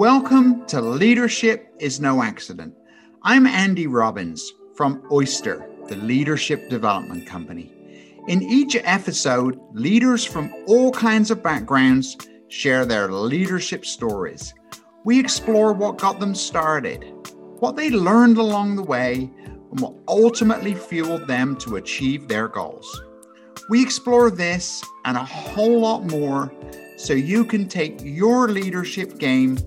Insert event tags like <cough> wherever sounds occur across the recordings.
Welcome to Leadership is No Accident. I'm Andy Robbins from Oyster, the Leadership Development Company. In each episode, leaders from all kinds of backgrounds share their leadership stories. We explore what got them started, what they learned along the way, and what ultimately fueled them to achieve their goals. We explore this and a whole lot more so you can take your leadership game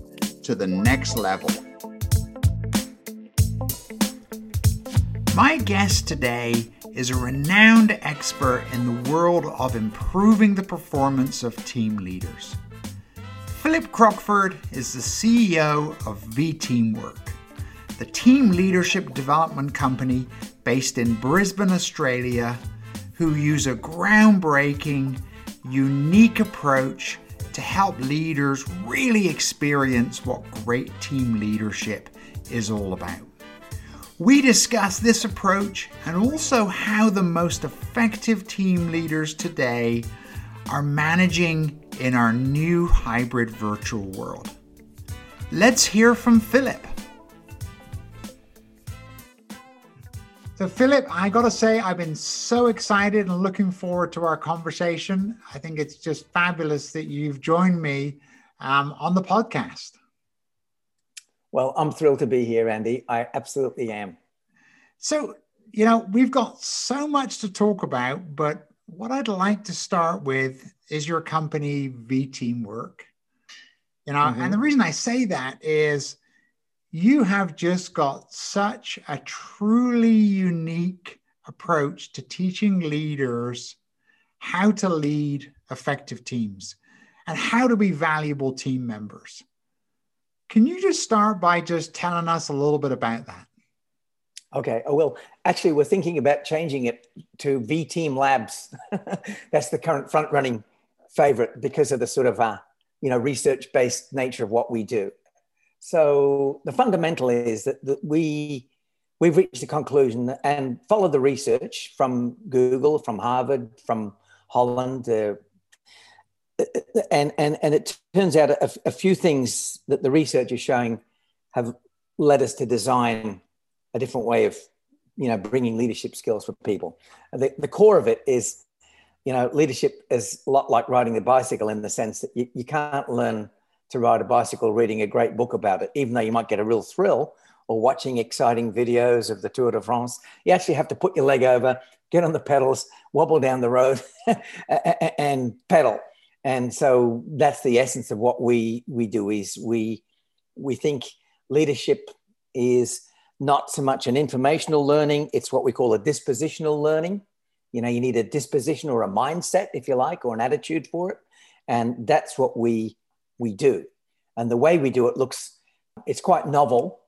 to the next level. My guest today is a renowned expert in the world of improving the performance of team leaders. Philip Crockford is the CEO of V Teamwork, the team leadership development company based in Brisbane, Australia, who use a groundbreaking, unique approach to help leaders really experience what great team leadership is all about. We discuss this approach and also how the most effective team leaders today are managing in our new hybrid virtual world. Let's hear from Philip. So, Philip, I got to say, I've been so excited and looking forward to our conversation. I think it's just fabulous that you've joined me um, on the podcast. Well, I'm thrilled to be here, Andy. I absolutely am. So, you know, we've got so much to talk about, but what I'd like to start with is your company, V Teamwork. You know, mm-hmm. and the reason I say that is you have just got such a truly unique approach to teaching leaders how to lead effective teams and how to be valuable team members. Can you just start by just telling us a little bit about that? Okay, I will. Actually, we're thinking about changing it to V Team Labs. <laughs> That's the current front running favorite because of the sort of uh, you know research based nature of what we do. So the fundamental is that, that we we've reached the conclusion and followed the research from Google, from Harvard, from Holland, uh, and and and it turns out a, a, few things that the research is showing have led us to design a different way of you know bringing leadership skills for people. The, the core of it is you know leadership is a lot like riding a bicycle in the sense that you, you can't learn to ride a bicycle reading a great book about it, even though you might get a real thrill or watching exciting videos of the Tour de France. You actually have to put your leg over, get on the pedals, wobble down the road, <laughs> and pedal. And so that's the essence of what we we do is we we think leadership is not so much an informational learning, it's what we call a dispositional learning. You know, you need a disposition or a mindset, if you like, or an attitude for it. And that's what we we do. And the way we do it looks, it's quite novel,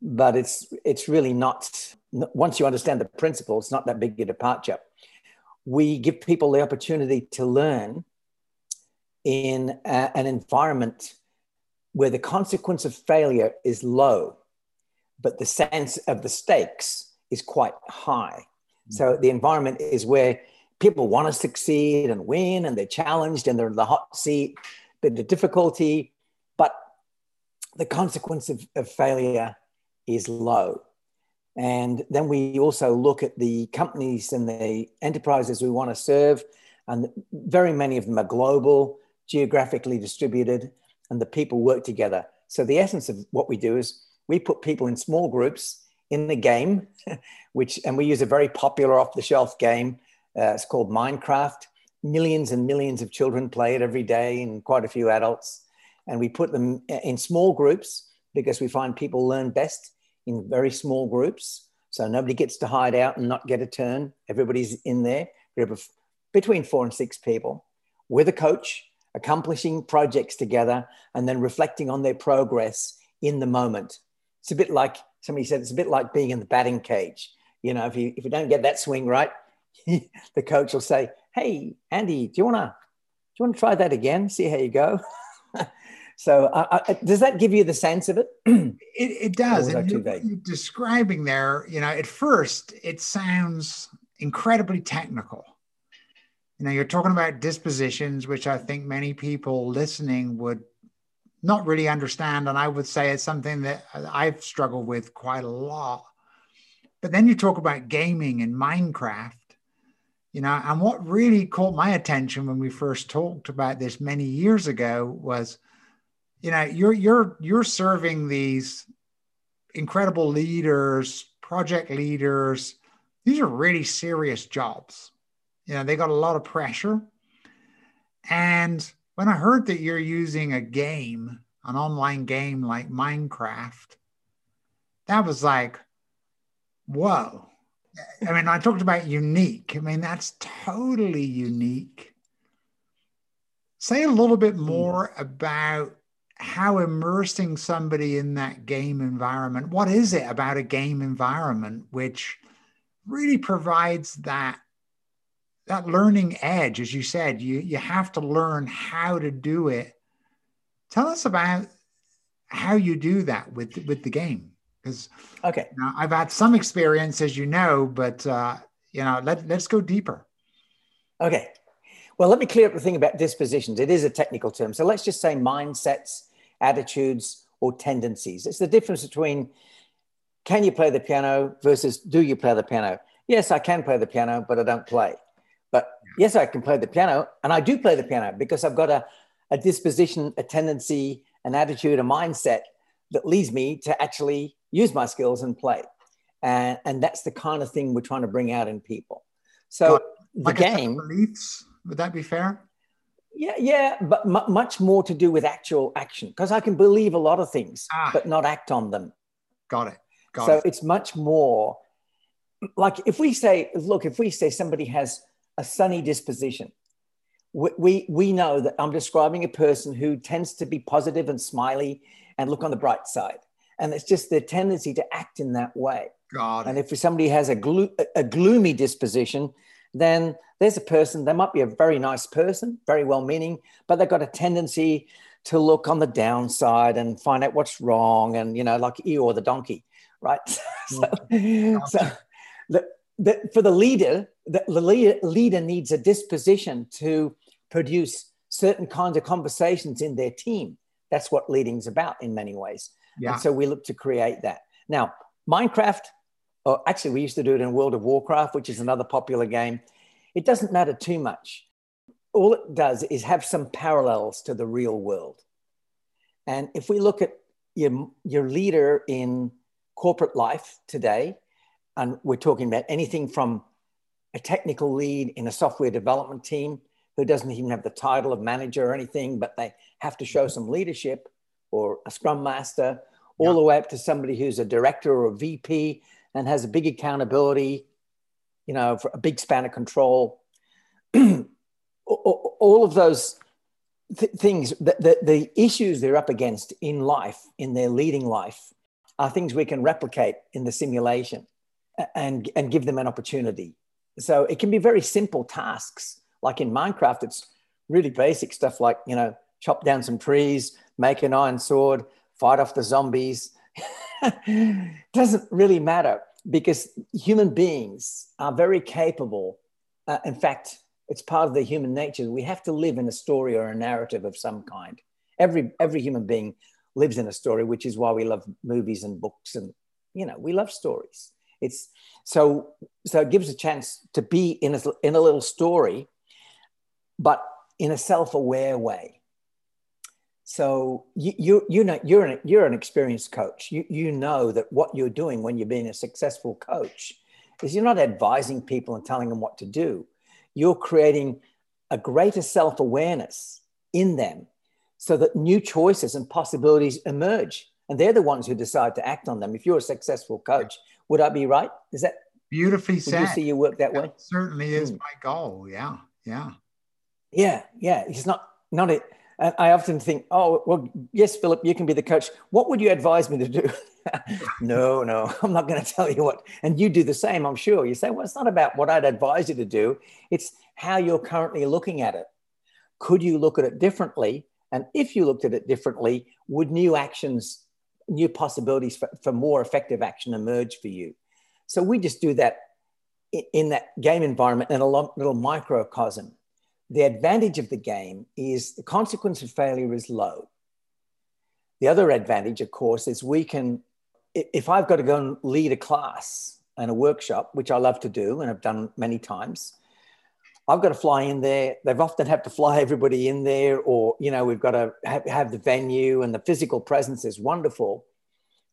but it's, it's really not, once you understand the principle, it's not that big a departure. We give people the opportunity to learn in a, an environment where the consequence of failure is low, but the sense of the stakes is quite high. Hmm. So the environment is where people want to succeed and win and they're challenged and they're in the hot seat the, the difficulty, but the consequence of, of failure is low. And then we also look at the companies and the enterprises we want to serve. And very many of them are global, geographically distributed, and the people work together. So the essence of what we do is we put people in small groups in the game, <laughs> which, and we use a very popular off the shelf game. Uh, it's called Minecraft millions and millions of children play it every day and quite a few adults. And we put them in small groups because we find people learn best in very small groups. So nobody gets to hide out and not get a turn. Everybody's in there, group of between four and six people with a coach, accomplishing projects together and then reflecting on their progress in the moment. It's a bit like somebody said, it's a bit like being in the batting cage. You know, if you, if you don't get that swing right, <laughs> the coach will say, "Hey, Andy, do you want to do you want to try that again? See how you go." <laughs> so, uh, uh, does that give you the sense of it? <clears throat> it, it does. And you're, you're describing there, you know, at first it sounds incredibly technical. You know, you're talking about dispositions, which I think many people listening would not really understand. And I would say it's something that I've struggled with quite a lot. But then you talk about gaming and Minecraft, you know, and what really caught my attention when we first talked about this many years ago was, you know, you're you're you're serving these incredible leaders, project leaders. These are really serious jobs. You know, they got a lot of pressure. And when I heard that you're using a game, an online game like Minecraft, that was like, whoa. I mean, I talked about unique. I mean, that's totally unique. Say a little bit hmm. more about how immersing somebody in that game environment, what is it about a game environment which really provides that that learning edge, as you said, you you have to learn how to do it. Tell us about how you do that with with the game, because okay, you know, I've had some experience, as you know, but uh, you know, let let's go deeper. Okay, well, let me clear up the thing about dispositions. It is a technical term, so let's just say mindsets, attitudes, or tendencies. It's the difference between can you play the piano versus do you play the piano. Yes, I can play the piano, but I don't play. But yes, I can play the piano, and I do play the piano because I've got a, a disposition, a tendency, an attitude, a mindset that leads me to actually use my skills and play. And, and that's the kind of thing we're trying to bring out in people. So like the game beliefs would that be fair? Yeah, yeah, but m- much more to do with actual action because I can believe a lot of things, ah, but not act on them. Got it. Got so it. it's much more like if we say, look, if we say somebody has a sunny disposition. We, we, we know that I'm describing a person who tends to be positive and smiley and look on the bright side. And it's just their tendency to act in that way. God. And if somebody has a, glo- a gloomy disposition, then there's a person, they might be a very nice person, very well meaning, but they've got a tendency to look on the downside and find out what's wrong and, you know, like Eeyore the donkey, right? <laughs> so, mm. <laughs> so the, the, for the leader, the, the leader, leader needs a disposition to produce certain kinds of conversations in their team. That's what leading's about in many ways. Yeah. And so we look to create that. Now, Minecraft, or actually, we used to do it in World of Warcraft, which is another popular game. It doesn't matter too much. All it does is have some parallels to the real world. And if we look at your, your leader in corporate life today, and we're talking about anything from a technical lead in a software development team who doesn't even have the title of manager or anything, but they have to show some leadership or a scrum master, all the way up to somebody who's a director or a VP and has a big accountability, you know, a big span of control. <clears throat> all of those th- things, the, the, the issues they're up against in life, in their leading life, are things we can replicate in the simulation and, and give them an opportunity. So it can be very simple tasks. Like in Minecraft, it's really basic stuff like, you know, chop down some trees, make an iron sword, fight off the zombies. <laughs> Doesn't really matter because human beings are very capable. Uh, in fact, it's part of the human nature. We have to live in a story or a narrative of some kind. Every every human being lives in a story, which is why we love movies and books and you know we love stories. It's so so it gives a chance to be in a, in a little story, but in a self-aware way. So you you you know you're an you're an experienced coach. You you know that what you're doing when you're being a successful coach is you're not advising people and telling them what to do. You're creating a greater self-awareness in them so that new choices and possibilities emerge and they're the ones who decide to act on them if you're a successful coach would I be right? Is that beautifully said? you see you work that, that way? Certainly is mm. my goal. Yeah, yeah, yeah, yeah. It's not not it. And I often think, oh, well, yes, Philip, you can be the coach. What would you advise me to do? <laughs> no, no, <laughs> I'm not going to tell you what. And you do the same, I'm sure. You say, well, it's not about what I'd advise you to do. It's how you're currently looking at it. Could you look at it differently? And if you looked at it differently, would new actions new possibilities for, for more effective action emerge for you. So we just do that in, in that game environment in a little microcosm. The advantage of the game is the consequence of failure is low. the other advantage, of course, is we can, if I've got to go and lead a class and a workshop, which I love to do and I've done many times, I've got to fly in there. They've often had to fly everybody in there, or, you know, we've got to have, have the venue and the physical presence is wonderful.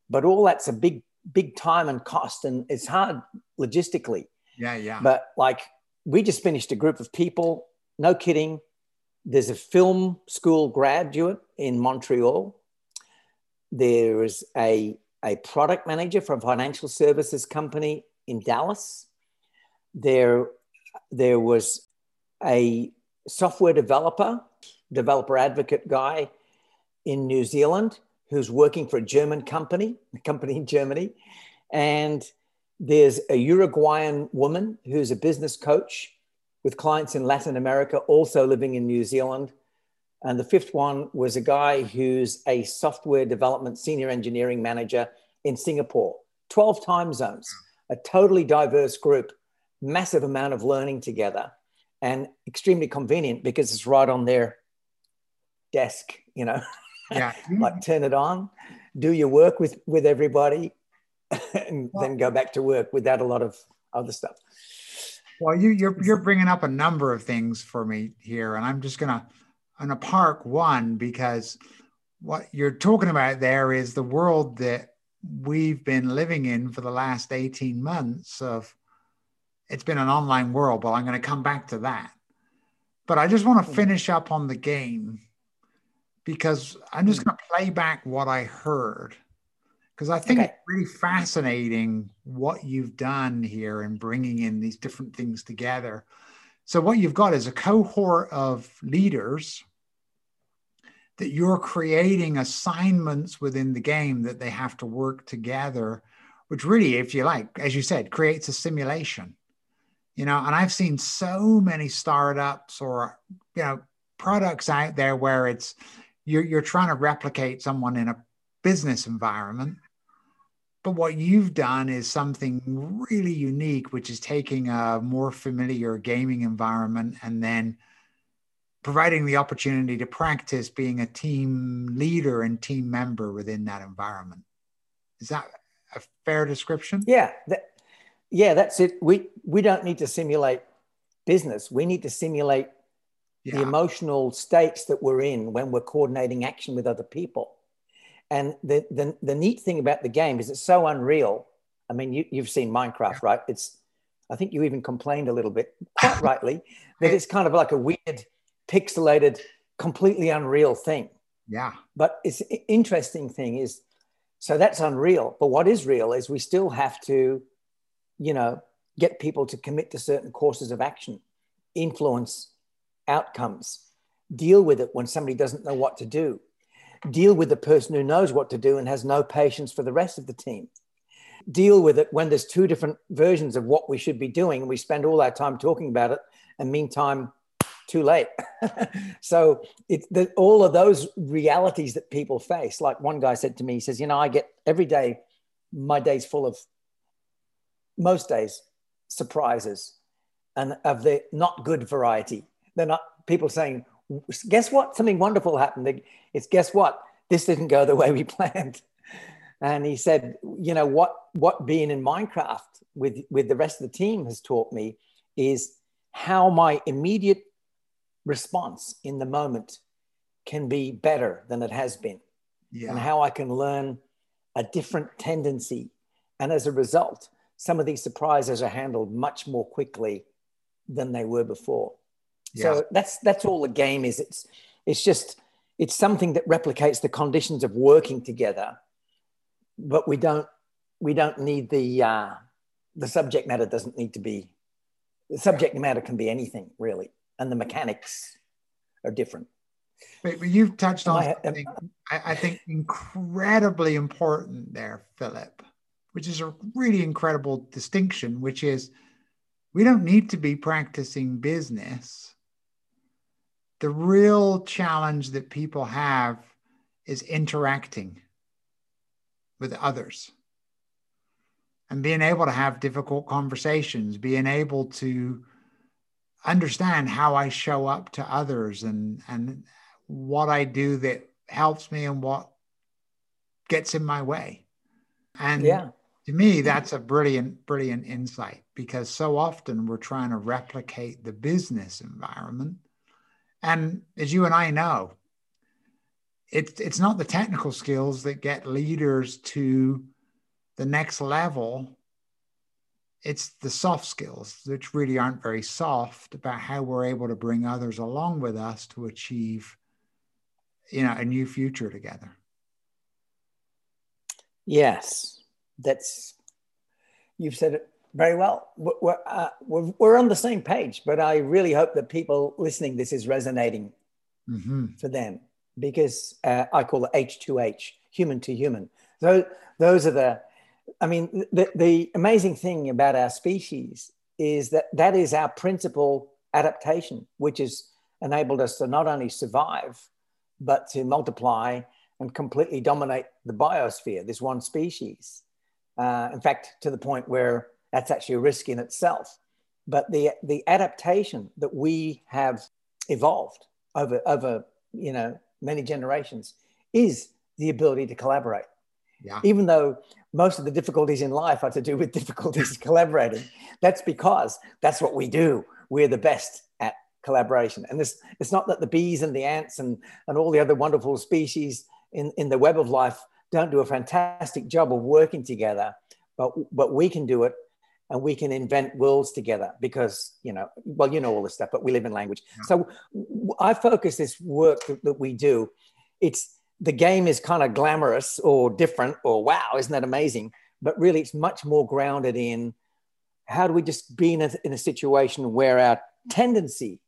But all that's a big, big time and cost, and it's hard logistically. Yeah, yeah. But like, we just finished a group of people, no kidding. There's a film school graduate in Montreal there is a, a product manager from a financial services company in Dallas. There, there was a software developer, developer advocate guy in New Zealand who's working for a German company, a company in Germany. And there's a Uruguayan woman who's a business coach with clients in Latin America, also living in New Zealand. And the fifth one was a guy who's a software development senior engineering manager in Singapore, 12 time zones, a totally diverse group, massive amount of learning together, and extremely convenient because it's right on their desk, you know. Yeah. <laughs> like turn it on, do your work with with everybody, <laughs> and well, then go back to work without a lot of other stuff. Well, you, you're you're bringing up a number of things for me here, and I'm just gonna on a park one because what you're talking about there is the world that we've been living in for the last 18 months of it's been an online world but i'm going to come back to that but i just want to hmm. finish up on the game because i'm just hmm. going to play back what i heard because i think okay. it's really fascinating what you've done here in bringing in these different things together so what you've got is a cohort of leaders that you're creating assignments within the game that they have to work together, which really, if you like, as you said, creates a simulation. You know, and I've seen so many startups or you know products out there where it's you're you're trying to replicate someone in a business environment but what you've done is something really unique, which is taking a more familiar gaming environment and then providing the opportunity to practice being a team leader and team member within that environment. Is that a fair description? Yeah. That, yeah, that's it. We we don't need to simulate business. We need to simulate yeah. the emotional states that we're in when we're coordinating action with other people. And the, the, the neat thing about the game is it's so unreal. I mean, you, you've seen Minecraft, right? It's, I think you even complained a little bit, <laughs> quite rightly, that it's kind of like a weird, pixelated, completely unreal thing. Yeah. But it's interesting thing is, so that's unreal. But what is real is we still have to, you know, get people to commit to certain courses of action, influence outcomes, deal with it when somebody doesn't know what to do, deal with the person who knows what to do and has no patience for the rest of the team. Deal with it when there's two different versions of what we should be doing. We spend all our time talking about it and meantime too late. <laughs> So it's the, all of those realities that people face like one guy said to me he says you know i get every day my day's full of most days surprises and of the not good variety. They're not people saying guess what? Something wonderful happened. It's guess what? This didn't go the way we <laughs> planned. And he said, you know, what what being in Minecraft with with the rest of the team has taught me is how my immediate response in the moment can be better than it has been. Yeah. And how I can learn a different tendency. And as a result, some of these surprises are handled much more quickly than they were before. So that's that's all the game is. It's it's just it's something that replicates the conditions of working together, but we don't we don't need the uh, the subject matter doesn't need to be the subject matter can be anything really, and the mechanics are different. But, but you've touched on I, something I, I think incredibly important there, Philip, which is a really incredible distinction, which is we don't need to be practicing business the real challenge that people have is interacting with others and being able to have difficult conversations, being able to understand how I show up to others and, and what I do that helps me and what gets in my way. And yeah. to me, mm-hmm. that's a brilliant, brilliant insight because so often we're trying to replicate the business environment. And as you and I know, it's it's not the technical skills that get leaders to the next level. It's the soft skills which really aren't very soft about how we're able to bring others along with us to achieve you know a new future together. Yes that's you've said it very well we're, uh, we're, we're on the same page but i really hope that people listening this is resonating mm-hmm. for them because uh, i call it h2h human to human so those are the I mean, the, the amazing thing about our species is that that is our principal adaptation, which has enabled us to not only survive, but to multiply and completely dominate the biosphere, this one species. Uh, in fact, to the point where that's actually a risk in itself. But the, the adaptation that we have evolved over, over you know, many generations is the ability to collaborate. Yeah. Even though most of the difficulties in life are to do with <laughs> difficulties collaborating. That's because that's what we do. We're the best at collaboration. And this, it's not that the bees and the ants and, and all the other wonderful species in, in the web of life don't do a fantastic job of working together, but, but we can do it and we can invent worlds together because, you know, well, you know all this stuff, but we live in language. Yeah. So I focus this work that, that we do. It's the game is kind of glamorous or different or wow, isn't that amazing? But really, it's much more grounded in how do we just be in a, in a situation where our tendency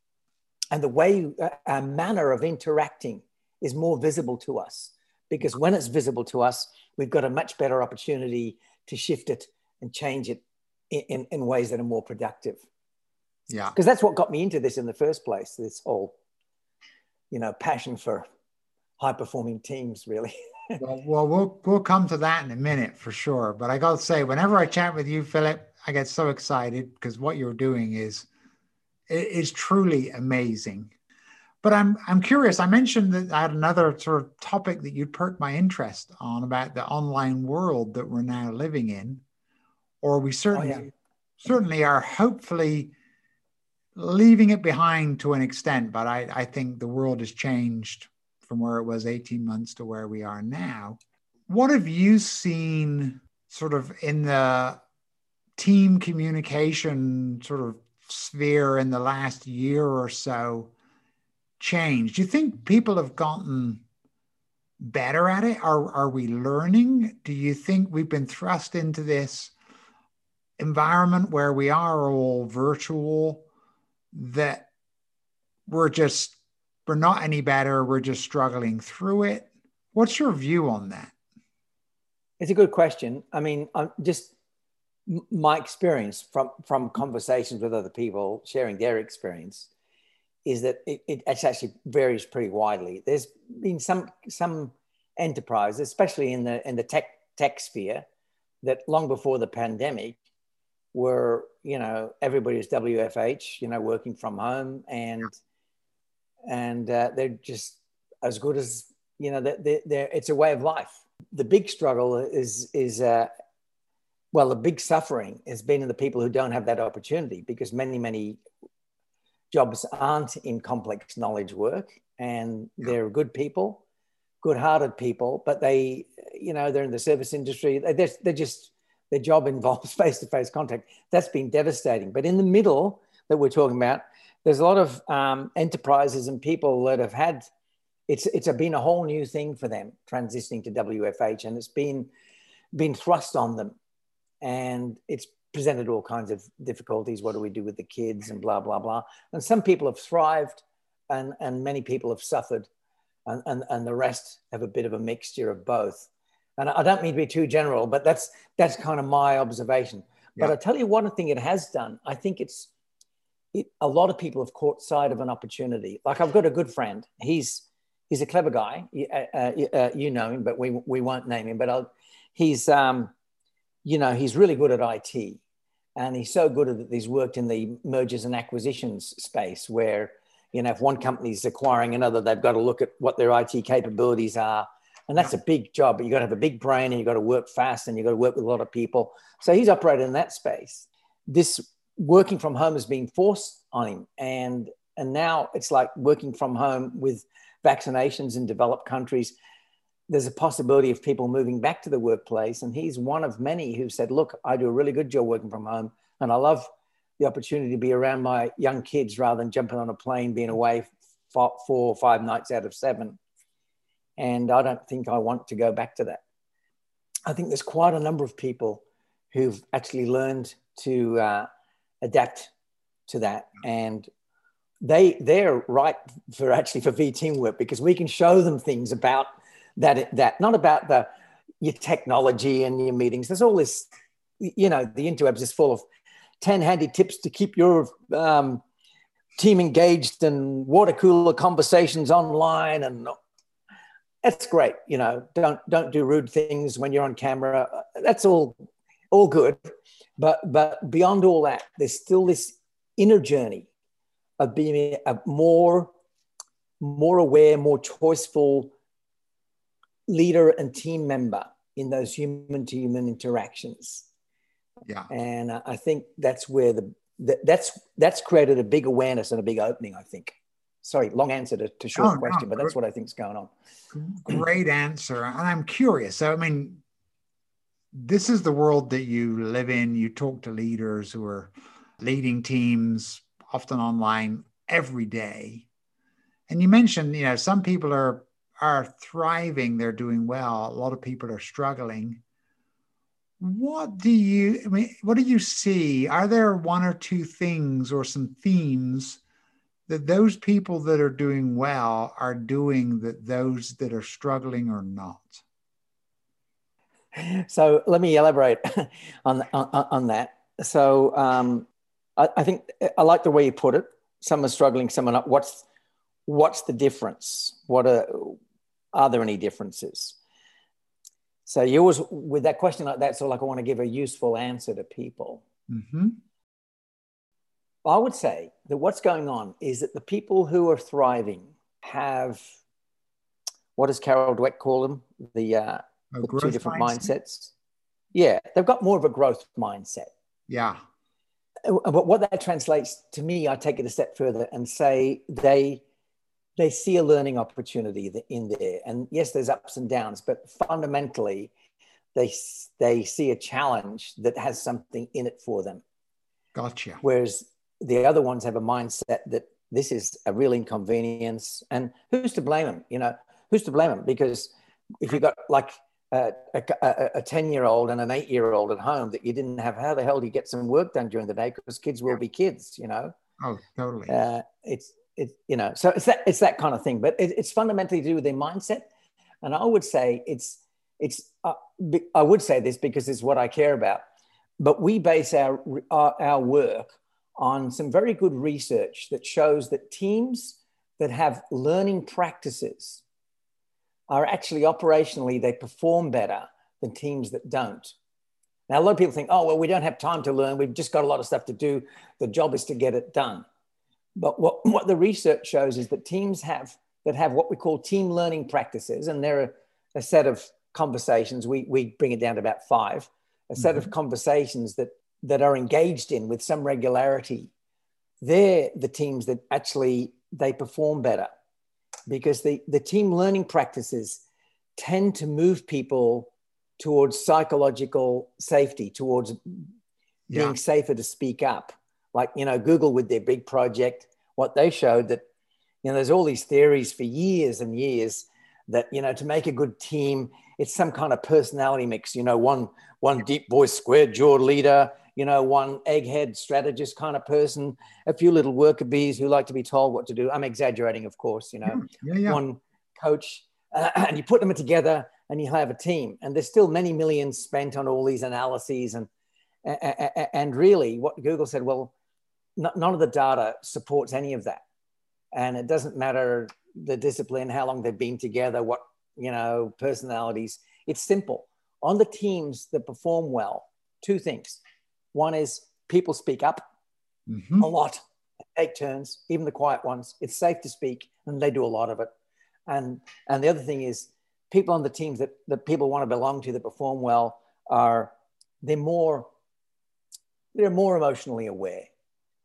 and the way uh, our manner of interacting is more visible to us. Because when it's visible to us, we've got a much better opportunity to shift it and change it in, in, ways that are more productive. Yeah. Because that's what got me into this in the first place, this whole, you know, passion for high performing teams, really. <laughs> well, well, we'll we'll come to that in a minute for sure. But I got to say, whenever I chat with you, Philip, I get so excited because what you're doing is is truly amazing. But I'm I'm curious. I mentioned that I had another sort of topic that you'd perked my interest on about the online world that we're now living in, or we certainly oh, yeah. certainly are hopefully leaving it behind to an extent. But I, I think the world has changed from where it was 18 months to where we are now. What have you seen sort of in the team communication sort of sphere in the last year or so change? Do you think people have gotten better at it? Are, are we learning? Do you think we've been thrust into this environment where we are all virtual that we're just we're not any better. We're just struggling through it. What's your view on that? It's a good question. I mean, I'm just my experience from from conversations with other people sharing their experience is that it, it actually varies pretty widely. There's been some some enterprises, especially in the in the tech tech sphere, that long before the pandemic were you know everybody's WFH, you know, working from home and and uh, they're just as good as you know. That they're, they're, it's a way of life. The big struggle is is uh, well, the big suffering has been in the people who don't have that opportunity because many many jobs aren't in complex knowledge work, and they're good people, good-hearted people, but they you know they're in the service industry. They're, they're just their job involves <laughs> face-to-face contact. That's been devastating. But in the middle that we're talking about there's a lot of um, enterprises and people that have had it's it's been a whole new thing for them transitioning to WFH, and it's been been thrust on them, and it's presented all kinds of difficulties. What do we do with the kids and blah blah blah. And some people have thrived, and and many people have suffered, and and, and the rest have a bit of a mixture of both. And I don't mean to be too general, but that's that's kind of my observation. Yeah. But I tell you one thing it has done. I think it's it, a lot of people have caught sight of an opportunity. Like I've got a good friend. He's he's a clever guy. Uh, uh, uh, you know him, but we we won't name him. But I'll, he's um, you know he's really good at IT, and he's so good at that he's worked in the mergers and acquisitions space where you know if one company's acquiring another, they've got to look at what their IT capabilities are And that's a big job, but you got to have a big brain and you've got to work fast and you've got to work with a lot of people. So he's operated in that space. This working from home has been forced on him. And, and now it's like working from home with vaccinations in developed countries. There's a possibility of people moving back to the workplace. And he's one of many who said, Look, I do a really good job working from home. And I love the opportunity to be around my young kids rather than jumping on a plane, being away four or five nights out of seven. And I don't think I want to go back to that. I think there's quite a number of people who've actually learned to uh, adapt to that. And they, they're right for actually for V teamwork because we can show them things about that, that not about the, your technology and your meetings. There's all this, you know, the interwebs is full of 10 handy tips to keep your um, team engaged and water cooler conversations online and that's great you know don't don't do rude things when you're on camera that's all all good but but beyond all that there's still this inner journey of being a more more aware more choiceful leader and team member in those human to human interactions yeah. And I think that's where the that, that's that's created a big awareness and a big opening. I think. Sorry, long answer to, to short oh, question, no, but that's what I think is going on. Great answer, and I'm curious. So, I mean, this is the world that you live in. You talk to leaders who are leading teams, often online, every day. And you mentioned, you know, some people are are thriving, they're doing well. A lot of people are struggling what do you I mean, what do you see are there one or two things or some themes that those people that are doing well are doing that those that are struggling are not. So let me elaborate <laughs> on, on, on that. So um, I, I, think i like the way you put it. Some are struggling some are not. What's what's the difference? What are are there any differences? So you always, with that question like that, so like I want to give a useful answer to people. Mm-hmm. I would say that what's going on is that the people who are thriving have, what does Carol Dweck call them? The, uh, the two different mindset. mindsets. Yeah, they've got more of a growth mindset. Yeah. Uh, but what that translates to me, I take it a step further and say they they see a learning opportunity in there. And yes, there's ups and downs, but fundamentally, they they see a challenge that has something in it for them. Gotcha. Whereas the other ones have a mindset that this is a real inconvenience, and who's to blame them? You know, who's to blame them? Because if you've got like a, a, a 10 year old and an eight year old at home that you didn't have, how the hell do you get some work done during the day? Because kids will be kids, you know? Oh, totally. Uh, it's, it, you know, so it's that it's that kind of thing. But it, it's fundamentally to do with their mindset, and I would say it's it's. Uh, I would say this because it's what I care about. But we base our, our our work on some very good research that shows that teams that have learning practices are actually operationally they perform better than teams that don't. Now, a lot of people think, oh, well, we don't have time to learn. We've just got a lot of stuff to do. The job is to get it done. But what, <laughs> what the research shows is that teams have that have what we call team learning practices, and there are a set of conversations. We, we bring it down to about five, a set mm-hmm. of conversations that that are engaged in with some regularity. They're the teams that actually they perform better because the, the team learning practices tend to move people towards psychological safety, towards yeah. being safer to speak up like you know google with their big project what they showed that you know there's all these theories for years and years that you know to make a good team it's some kind of personality mix you know one one deep voice square jawed leader you know one egghead strategist kind of person a few little worker bees who like to be told what to do i'm exaggerating of course you know yeah, yeah. one coach uh, <clears throat> and you put them together and you have a team and there's still many millions spent on all these analyses and and really what google said well none of the data supports any of that. And it doesn't matter the discipline, how long they've been together, what, you know, personalities. It's simple. On the teams that perform well, two things. One is people speak up mm-hmm. a lot, take turns, even the quiet ones. It's safe to speak, and they do a lot of it. And and the other thing is people on the teams that, that people want to belong to that perform well are they're more they're more emotionally aware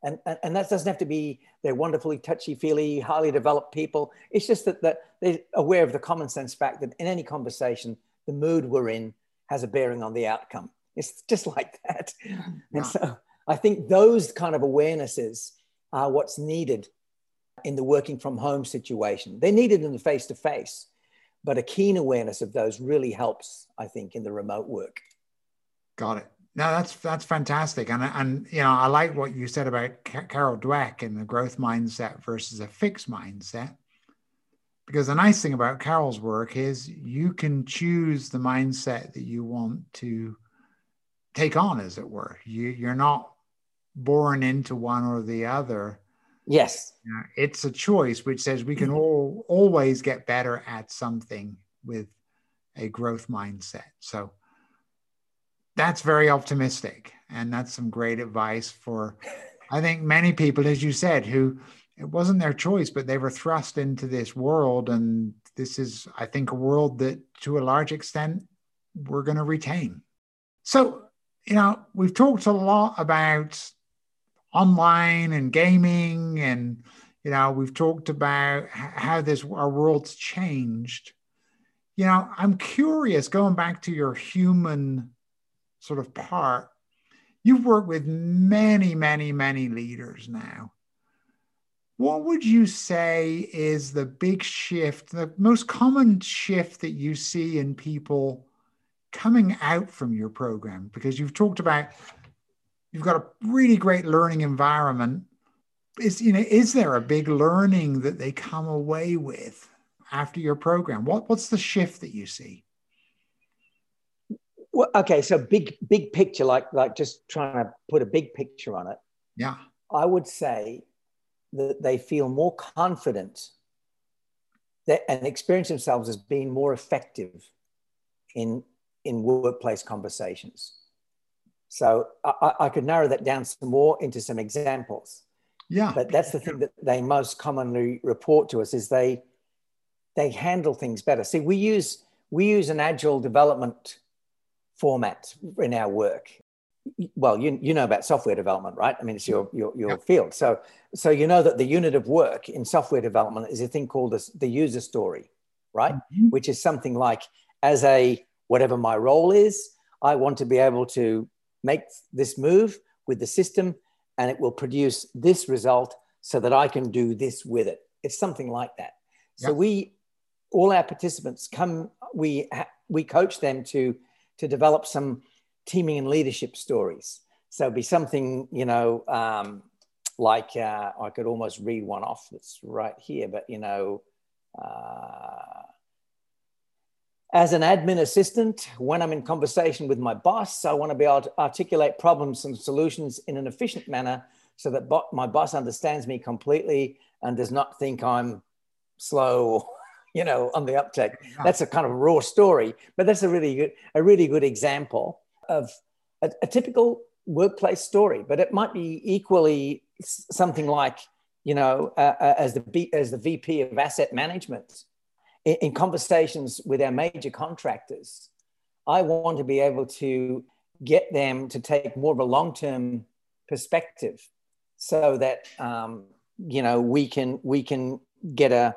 and, and, and that doesn't have to be they're wonderfully touchy-feely highly developed people it's just that, that they're aware of the common sense fact that in any conversation the mood we're in has a bearing on the outcome it's just like that. Yeah. and so i think those kind of awarenesses are what's needed in the working from home situation. They're needed in the face-to-face but a keen awareness of those really helps i think in the remote work. Got it. No, that's that's fantastic, and and you know I like what you said about Carol Dweck and the growth mindset versus a fixed mindset, because the nice thing about Carol's work is you can choose the mindset that you want to take on, as it were. You you're not born into one or the other. Yes, you know, it's a choice which says we can all always get better at something with a growth mindset. So that's very optimistic. And that's some great advice for, I think, many people, as you said, who it wasn't their choice, but they were thrust into this world. And this is, I think, a world that to a large extent we're going to retain. So, you know, we've talked a lot about online and gaming and you know we've talked about how this our world's changed you know i'm curious going back to your human sort of part. You've worked with many, many, many leaders now. What would you say is the big shift, the most common shift that you see in people coming out from your program? Because you've talked about you've got a really great learning environment. Is you know, is there a big learning that they come away with after your program? What what's the shift that you see? Well, okay, so big big picture, like like just trying to put a big picture on it. Yeah, I would say that they feel more confident that, and experience themselves as being more effective in in workplace conversations. So I, I could narrow that down some more into some examples. Yeah, but that's the thing that they most commonly report to us is they they handle things better. See, we use we use an agile development format in our work well you, you know about software development right i mean it's your your, your field so so you know that the unit of work in software development is a thing called the, the user story right mm-hmm. which is something like as a whatever my role is i want to be able to make this move with the system and it will produce this result so that i can do this with it. It's something like that. So we all our participants come we we coach them to to develop some teaming and leadership stories. So it'd be something, you know, um, like uh, I could almost read one off that's right here, but, you know, uh, as an admin assistant, when I'm in conversation with my boss, I want to be able to articulate problems and solutions in an efficient manner so that bo- my boss understands me completely and does not think I'm slow <laughs> you know, on the uptake. That's a kind of raw story, but that's a really good, a really good example of a, a typical workplace story. But it might be equally something like, you know, uh, uh as the B, as the VP of asset management in, in conversations with our major contractors. I want to be able to get them to take more of a long-term perspective, so that um, you know we can we can get a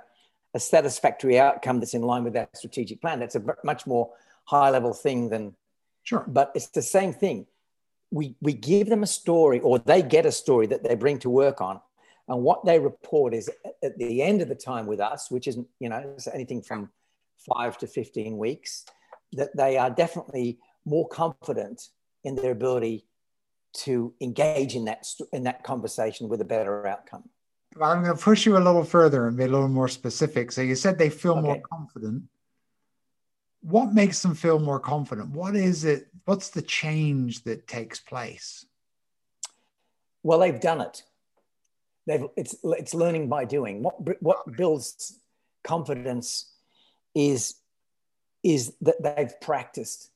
a satisfactory outcome that's in line with that strategic plan. That's a much more high level thing than sure. But it's the same thing. We we give them a story, or they get a story that they bring to work on, and what they report is at the end of the time with us, which isn't, you know anything from five to fifteen weeks, that they are definitely more confident in their ability to engage in that in that conversation with a better outcome. I'm going to push you a little further and be a little more specific. So you said they feel okay. more confident. What makes them feel more confident? What is it? What's the change that takes place? Well, they've done it. They've it's it's learning by doing. What what builds confidence is is that they've practiced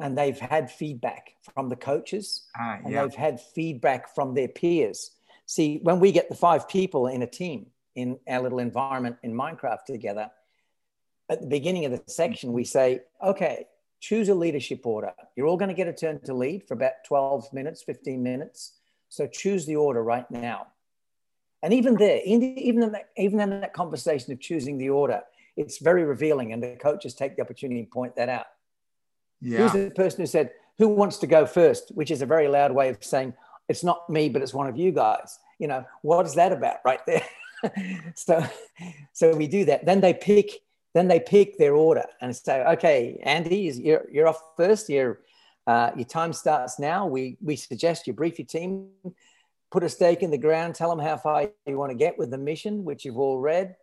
and they've had feedback from the coaches ah, and they've had feedback from their peers See, when we get the five people in a team in our little environment in Minecraft together, at the beginning of the section, we say, okay, choose a leadership order. You're all going to get a turn to lead for about 12 minutes, 15 minutes. So choose the order right now. And even there, even in that, even in that conversation of choosing the order, it's very revealing, and the coaches take the opportunity and point that out. Yeah. Who's the person who said, "Who wants to go first? Which is a very loud way of saying it's not me, but it's one of you guys. You know what is that about, right there? <laughs> so, so we do that. Then they pick. Then they pick their order and say, "Okay, Andy, is you're you're off first. Your uh, your time starts now. We we suggest you brief your team." Put a stake in the ground, tell them how far you want to get with the mission, which you've all read,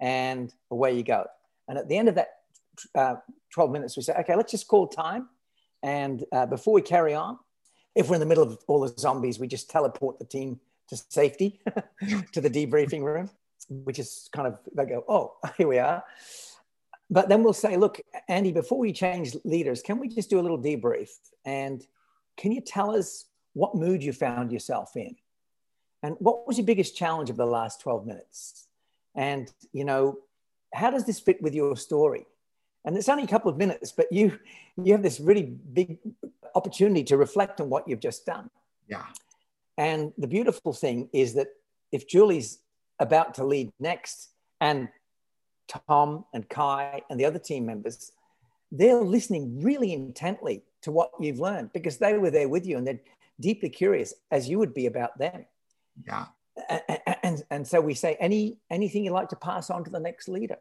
and away you go. And at the end of that uh, 12 minutes, we say, okay, let's just call time. And uh, before we carry on, if we're in the middle of all the zombies, we just teleport the team to safety <laughs> to the debriefing room, which is kind of, they go, oh, <laughs> here we are. But then we'll say, look, Andy, before we change leaders, can we just do a little debrief? And can you tell us what mood you found yourself in? And what was your biggest challenge of the last 12 minutes? And, you know, how does this fit with your story? And it's only a couple of minutes, but you you have this really big opportunity to reflect on what you've just done. Yeah. And the beautiful thing is that if Julie's about to lead next, and Tom and Kai and the other team members, they're listening really intently to what you've learned because they were there with you and they're deeply curious as you would be about them. Yeah. And, and, so we say any anything you'd like to pass on to the next leader.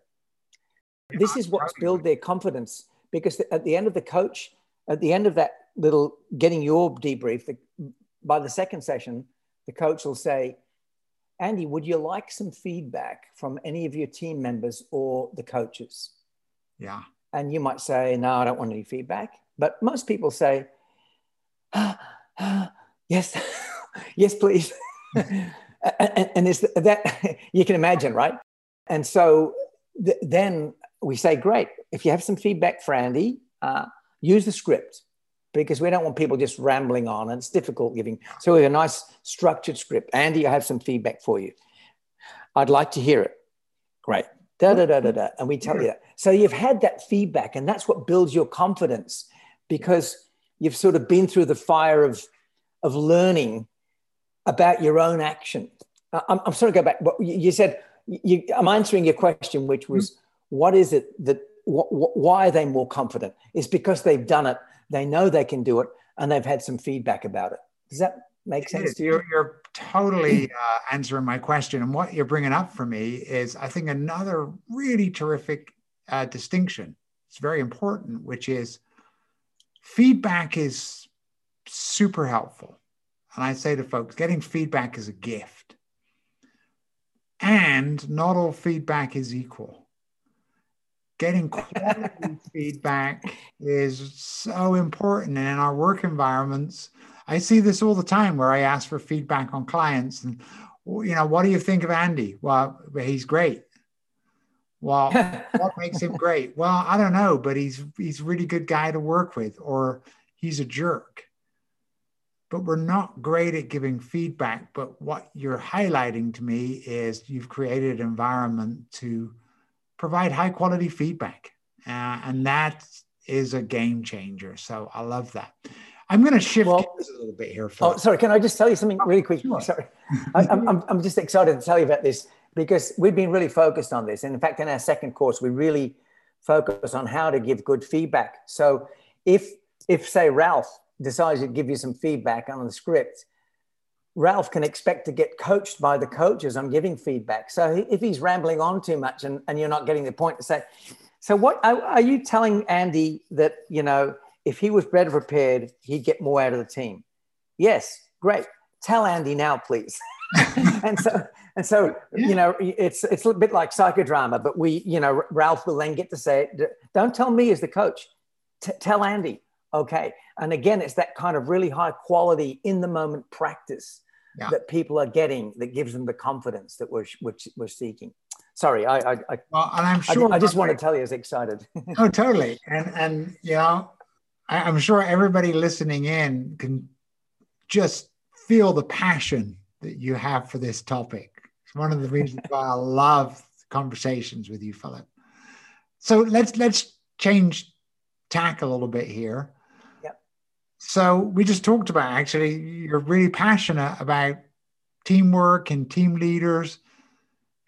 This is what's build their confidence because at the end of the coach at the end of that little getting your debrief the, by the second session the coach will say andy would you like some feedback from any of your team members or the coaches? Yeah. And you might say no i don't want any feedback. But most people say ah, ah, yes <laughs> yes please <laughs> <laughs> and, and is that <laughs> you can imagine, right? And so th- then we say, great. If you have some feedback for Andy, uh, use the script because we don't want people just rambling on and it's difficult giving. So we have a nice structured script. Andy, I have some feedback for you. I'd like to hear it. Great. Da, da, da, da, da. And we tell you that. So you've had that feedback, and that's what builds your confidence because you've sort of been through the fire of, of learning about your own action. I'm, I'm sorry to go back. But you said you, I'm answering your question, which was, what is it that wh- why are they more confident? It's because they've done it, they know they can do it, and they've had some feedback about it. Does that make sense to you? You're, you're totally uh, answering my question, and what you're bringing up for me is, I think, another really terrific uh, distinction. It's very important, which is feedback is super helpful and I say to folks, getting feedback is a gift. And not all feedback is equal. Getting quality <laughs> feedback is so important. And in our work environments, I see this all the time where I ask for feedback on clients and, you know, what do you think of Andy? Well, he's great. Well, <laughs> what makes him great? Well, I don't know, but he's he's a really good guy to work with, or he's a jerk but we're not great at giving feedback. But what you're highlighting to me is you've created an environment to provide high quality feedback. Uh, and that is a game changer. So I love that. I'm going to shift well, a little bit here. Oh, sorry. Can I just tell you something really quick? Sure. Sorry. I'm, I'm, I'm just excited to tell you about this because we've been really focused on this. And in fact, in our second course, we really focus on how to give good feedback. So if, if say Ralph decides to give you some feedback on the script, Ralph can expect to get coached by the coaches on giving feedback. So if he's rambling on too much and, and you're not getting the point to say, so what are, are you telling Andy that, you know, if he was better prepared, he'd get more out of the team? Yes, great. Tell Andy now, please. <laughs> and so, and so, you know, it's it's a bit like psychodrama, but we, you know, Ralph will then get to say, "Don't tell me as the coach. T- tell Andy." Okay. And again, it's that kind of really high quality in the moment practice yeah. that people are getting that gives them the confidence that we're, we're, we're seeking. Sorry, I, I, I, well, and I'm sure I, I just want to tell you, I was excited. <laughs> oh, totally. And, and, you know, I, I'm sure everybody listening in can just feel the passion that you have for this topic. It's one of the reasons <laughs> why I love conversations with you, Philip. So let's let's change tack a little bit here. So we just talked about actually you're really passionate about teamwork and team leaders.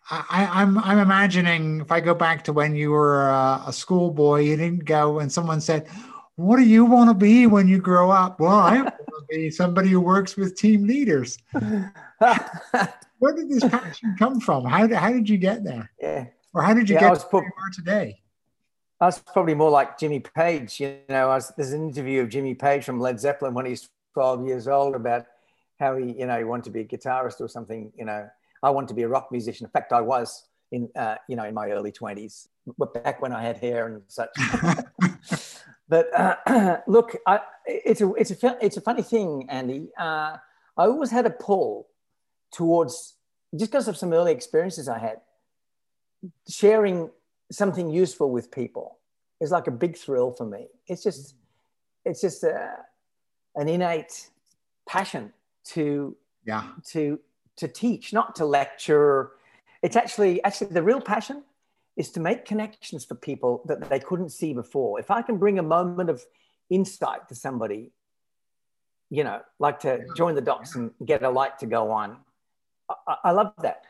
I, I'm I'm imagining if I go back to when you were a, a schoolboy, you didn't go and someone said, "What do you want to be when you grow up?" Well, I want to be somebody who works with team leaders. <laughs> Where did this passion come from? How did, how did you get there? Yeah. Or how did you Yeah, I get was to where you are today? I was probably more like Jimmy Page. You know, I was, there's an interview of Jimmy Page from Led Zeppelin when he's 12 years old about how he, you know, he wanted to be a guitarist or something. You know, I wanted to be a rock musician. In fact, I was in, uh, you know, in my early 20s, but back when I had hair and such. <laughs> but uh, <clears throat> look, I, it's a it's a it's a funny thing, Andy. Uh, I always had a pull towards just because of some early experiences I had, sharing something useful with people is like a big thrill for me. It's just mm-hmm. it's just a, an innate passion to Yeah. to to teach, not to lecture. It's actually actually the real passion is to make connections for people that they couldn't see before. If I can bring a moment of insight to somebody, you know, like to join the dots and get a light to go on, I, I love that.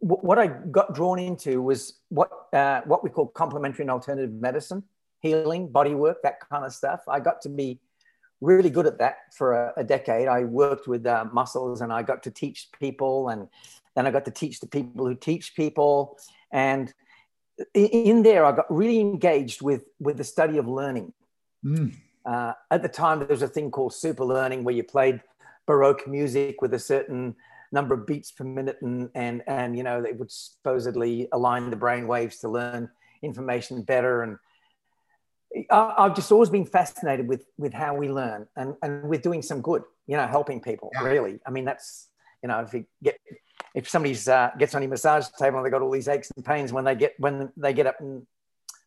Wh- What I got drawn into was what uh, what we call complementary and alternative medicine, healing, body work, that kind of stuff. I got to be really good at that for a, a decade. I worked with uh, muscles and I got to teach people, and then I got to teach the people who teach people. And i- in there, I got really engaged with with the study of learning. Mm. Uh, at the time, there was a thing called super learning where you played Baroque music with a certain number of beats per minute, and and and you know they would supposedly align the brain waves to learn information better. And I, I've just always been fascinated with with how we learn and and with doing some good. You know, helping people. Yeah. Really, I mean that's you know if you get if somebody's uh, gets on your massage table and they got all these aches and pains when they get when they get up and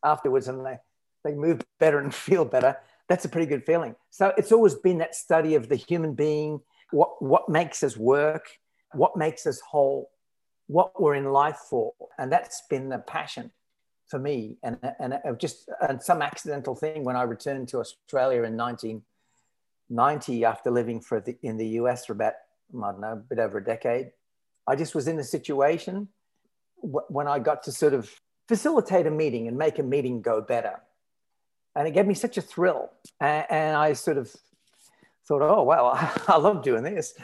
afterwards and they they move better and <laughs> feel better that's a pretty good feeling so it's always been that study of the human being what what makes us work what makes us whole what we're in life for and that's been the passion for me and and just and some accidental thing when i returned to australia in 1990 after living for the, in the us for about i don't know a bit over a decade i just was in a situation wh- when i got to sort of facilitate a meeting and make a meeting go better and it gave me such a thrill. And, and I sort of thought, oh well, <laughs> I love doing this.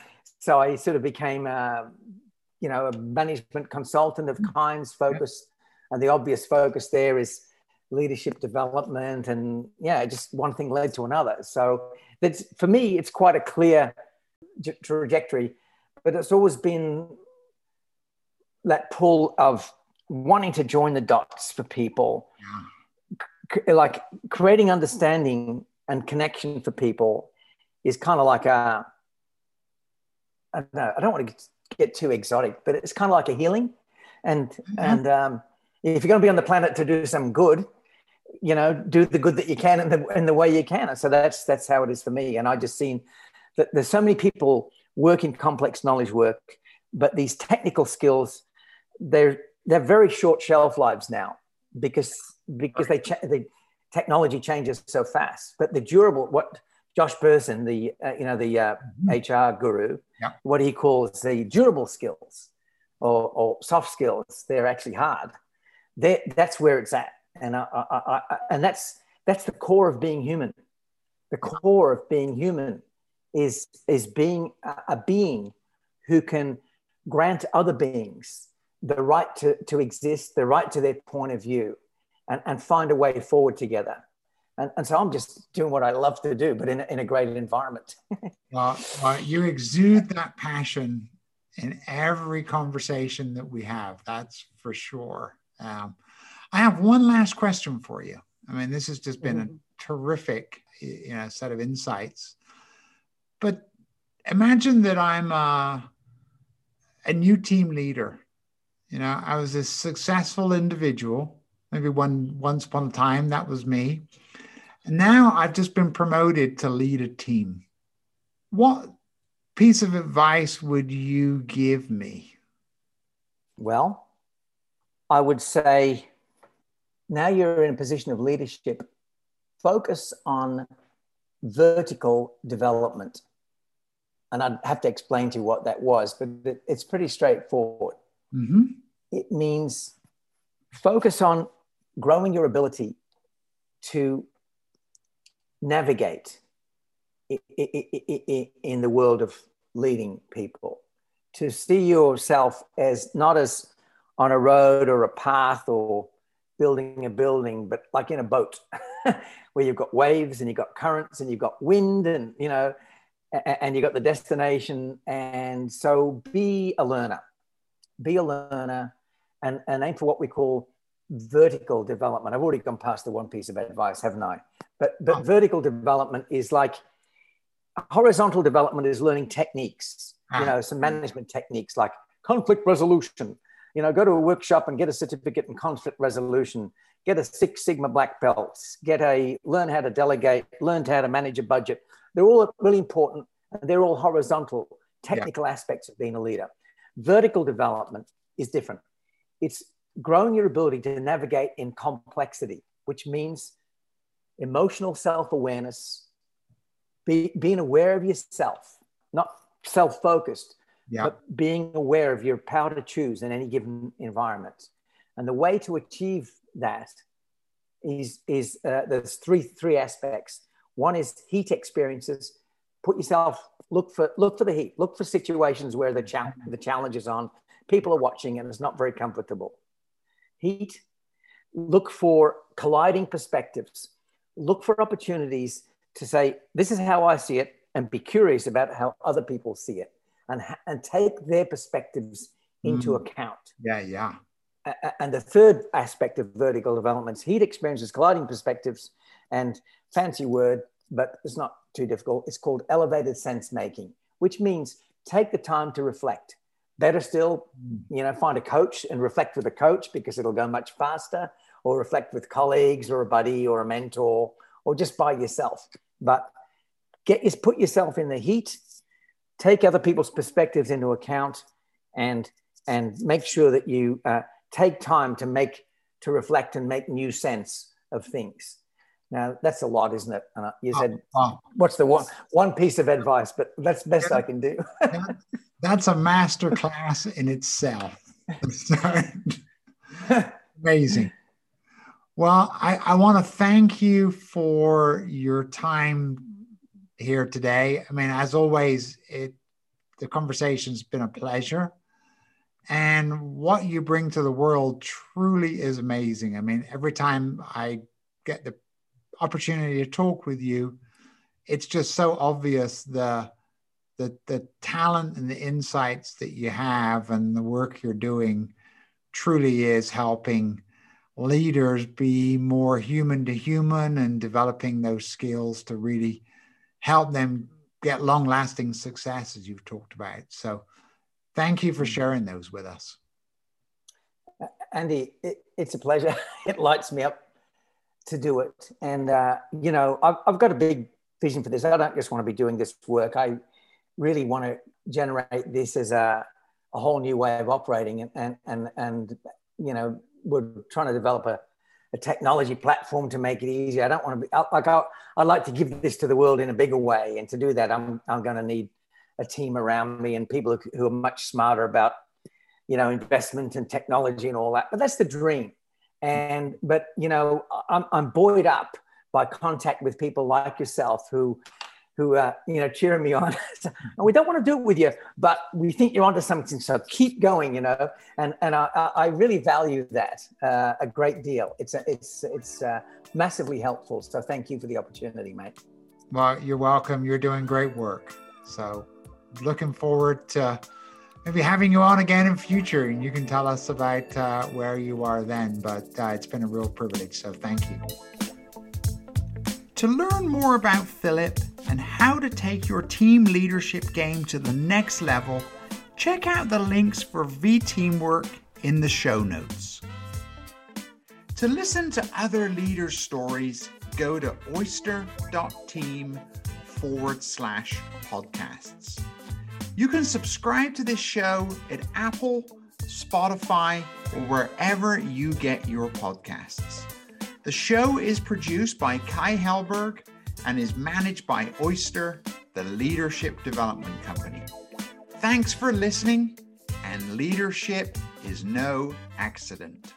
So I sort of became, a, you know, a management consultant of mm. kinds, focused, and the obvious focus there is leadership development, and yeah, just one thing led to another. So that's for me, it's quite a clear trajectory, but it's always been that pull of wanting to join the dots for people c- like creating understanding and connection for people is kind of like a I don't know, I don't want to get, too exotic, but it's kind of like a healing. And and um, if you're going to be on the planet to do some good, you know, do the good that you can in the in the way you can. And so that's that's how it is for me. And I just seen that there's so many people working complex knowledge work, but these technical skills, they're they're very short shelf lives now because because they cha- the technology changes so fast. But the durable, what Josh Bersin, the uh, you know the uh, HR guru, Yeah. what he calls the durable skills or, or soft skills, they're actually hard. they that's where it's at, and I, I, I, I- and that's that's the core of being human. The core of being human is is being a, a being who can grant other beings the right to, to exist, the right to their point of view, and, and find a way forward together. And, and so I'm just doing what I love to do, but in, a- in a great environment. <laughs> Well, well, you exude that passion in every conversation that we have. That's for sure. Um, I have one last question for you. I mean, this has just been a terrific, you know, set of insights. But imagine that I'm a, a new team leader. You know, I was a successful individual. Maybe one once upon a time that was me. And now I've just been promoted to lead a team what piece of advice would you give me? Well, I would say now you're in a position of leadership, focus on vertical development. And I'd have to explain to you what that was, but it's pretty straightforward. Mm-hmm. It means focus on growing your ability to navigate in the world of leading people, to see yourself as not as on a road or a path or building a building, but like in a boat <laughs> where you've got waves and you've got currents and you've got wind and, you know, and you've got the destination. And so be a learner, be a learner. And, and aim for what we call vertical development. I've already gone past the one piece of advice, haven't I? But, but oh. vertical development is like horizontal development is learning techniques, ah. you know, some management techniques like conflict resolution, you know, go to a workshop and get a certificate in conflict resolution, get a Six Sigma black belt, get a learn how to delegate, learn how to manage a budget. They're all really important. They're all horizontal technical yeah. aspects of being a leader. Vertical development is different. It's growing your ability to navigate in complexity, which means emotional self awareness, be, being aware of yourself, not self focused, yeah. but being aware of your power to choose in any given environment. And the way to achieve that is, is uh, there's three, three aspects. One is heat experiences. Put yourself, look for, look for the heat, look for situations where the, cha- the challenge is on. People are watching and it's not very comfortable. Heat, look for colliding perspectives, look for opportunities to say, this is how I see it, and be curious about how other people see it and, and take their perspectives into mm. account. Yeah, yeah. And the third aspect of vertical development is heat experiences, colliding perspectives, and fancy word, but it's not too difficult. It's called elevated sense making, which means take the time to reflect. Better still, you know, find a coach and reflect with a coach because it'll go much faster, or reflect with colleagues or a buddy or a mentor, or just by yourself. But get put yourself in the heat take other people's perspectives into account and and make sure that you uh, take time to make to reflect and make new sense of things now that's a lot isn't it uh, you said oh, oh. what's the one one piece of advice but that's the best i can do <laughs> that's a master class in itself <laughs> amazing well i, I want to thank you for your time here today. I mean, as always, it the conversation's been a pleasure. And what you bring to the world truly is amazing. I mean, every time I get the opportunity to talk with you, it's just so obvious the the the talent and the insights that you have and the work you're doing truly is helping leaders be more human to human and developing those skills to really help them get long lasting success, as you've talked about. So thank you for mm. sharing those with us. Andy, it, it's a pleasure. <laughs> it lights me up to do it. And, uh, you know, I've, I've got a big vision for this. I don't just want to be doing this work. I really want to generate this as a, a whole new way of operating. And, and, and, and, you know, we're trying to develop a, a technology platform to make it easier. I don't want to be like I, I'd like to give this to the world in a bigger way, and to do that, I'm I'm going to need a team around me and people who are much smarter about you know investment and technology and all that. But that's the dream. And but you know I'm I'm buoyed up by contact with people like yourself who who uh, you know cheering me on. <laughs> and we don't want to do it with you, but we think you're onto something. So keep going, you know. And and I, I really value that uh, a great deal. It's a, it's it's uh, massively helpful. So thank you for the opportunity, mate. Well, you're welcome. You're doing great work. So looking forward to maybe having you on again in future, and you can tell us about uh, where you are then. But uh, it's been a real privilege. So thank you. To learn more about Philip and how to take your team leadership game to the next level, check out the links for V Teamwork in the show notes. To listen to other leaders' stories, go to oyster.team forward slash podcasts. You can subscribe to this show at Apple, Spotify, or wherever you get your podcasts. The show is produced by Kai Helberg and is managed by Oyster, the leadership development company. Thanks for listening, and leadership is no accident.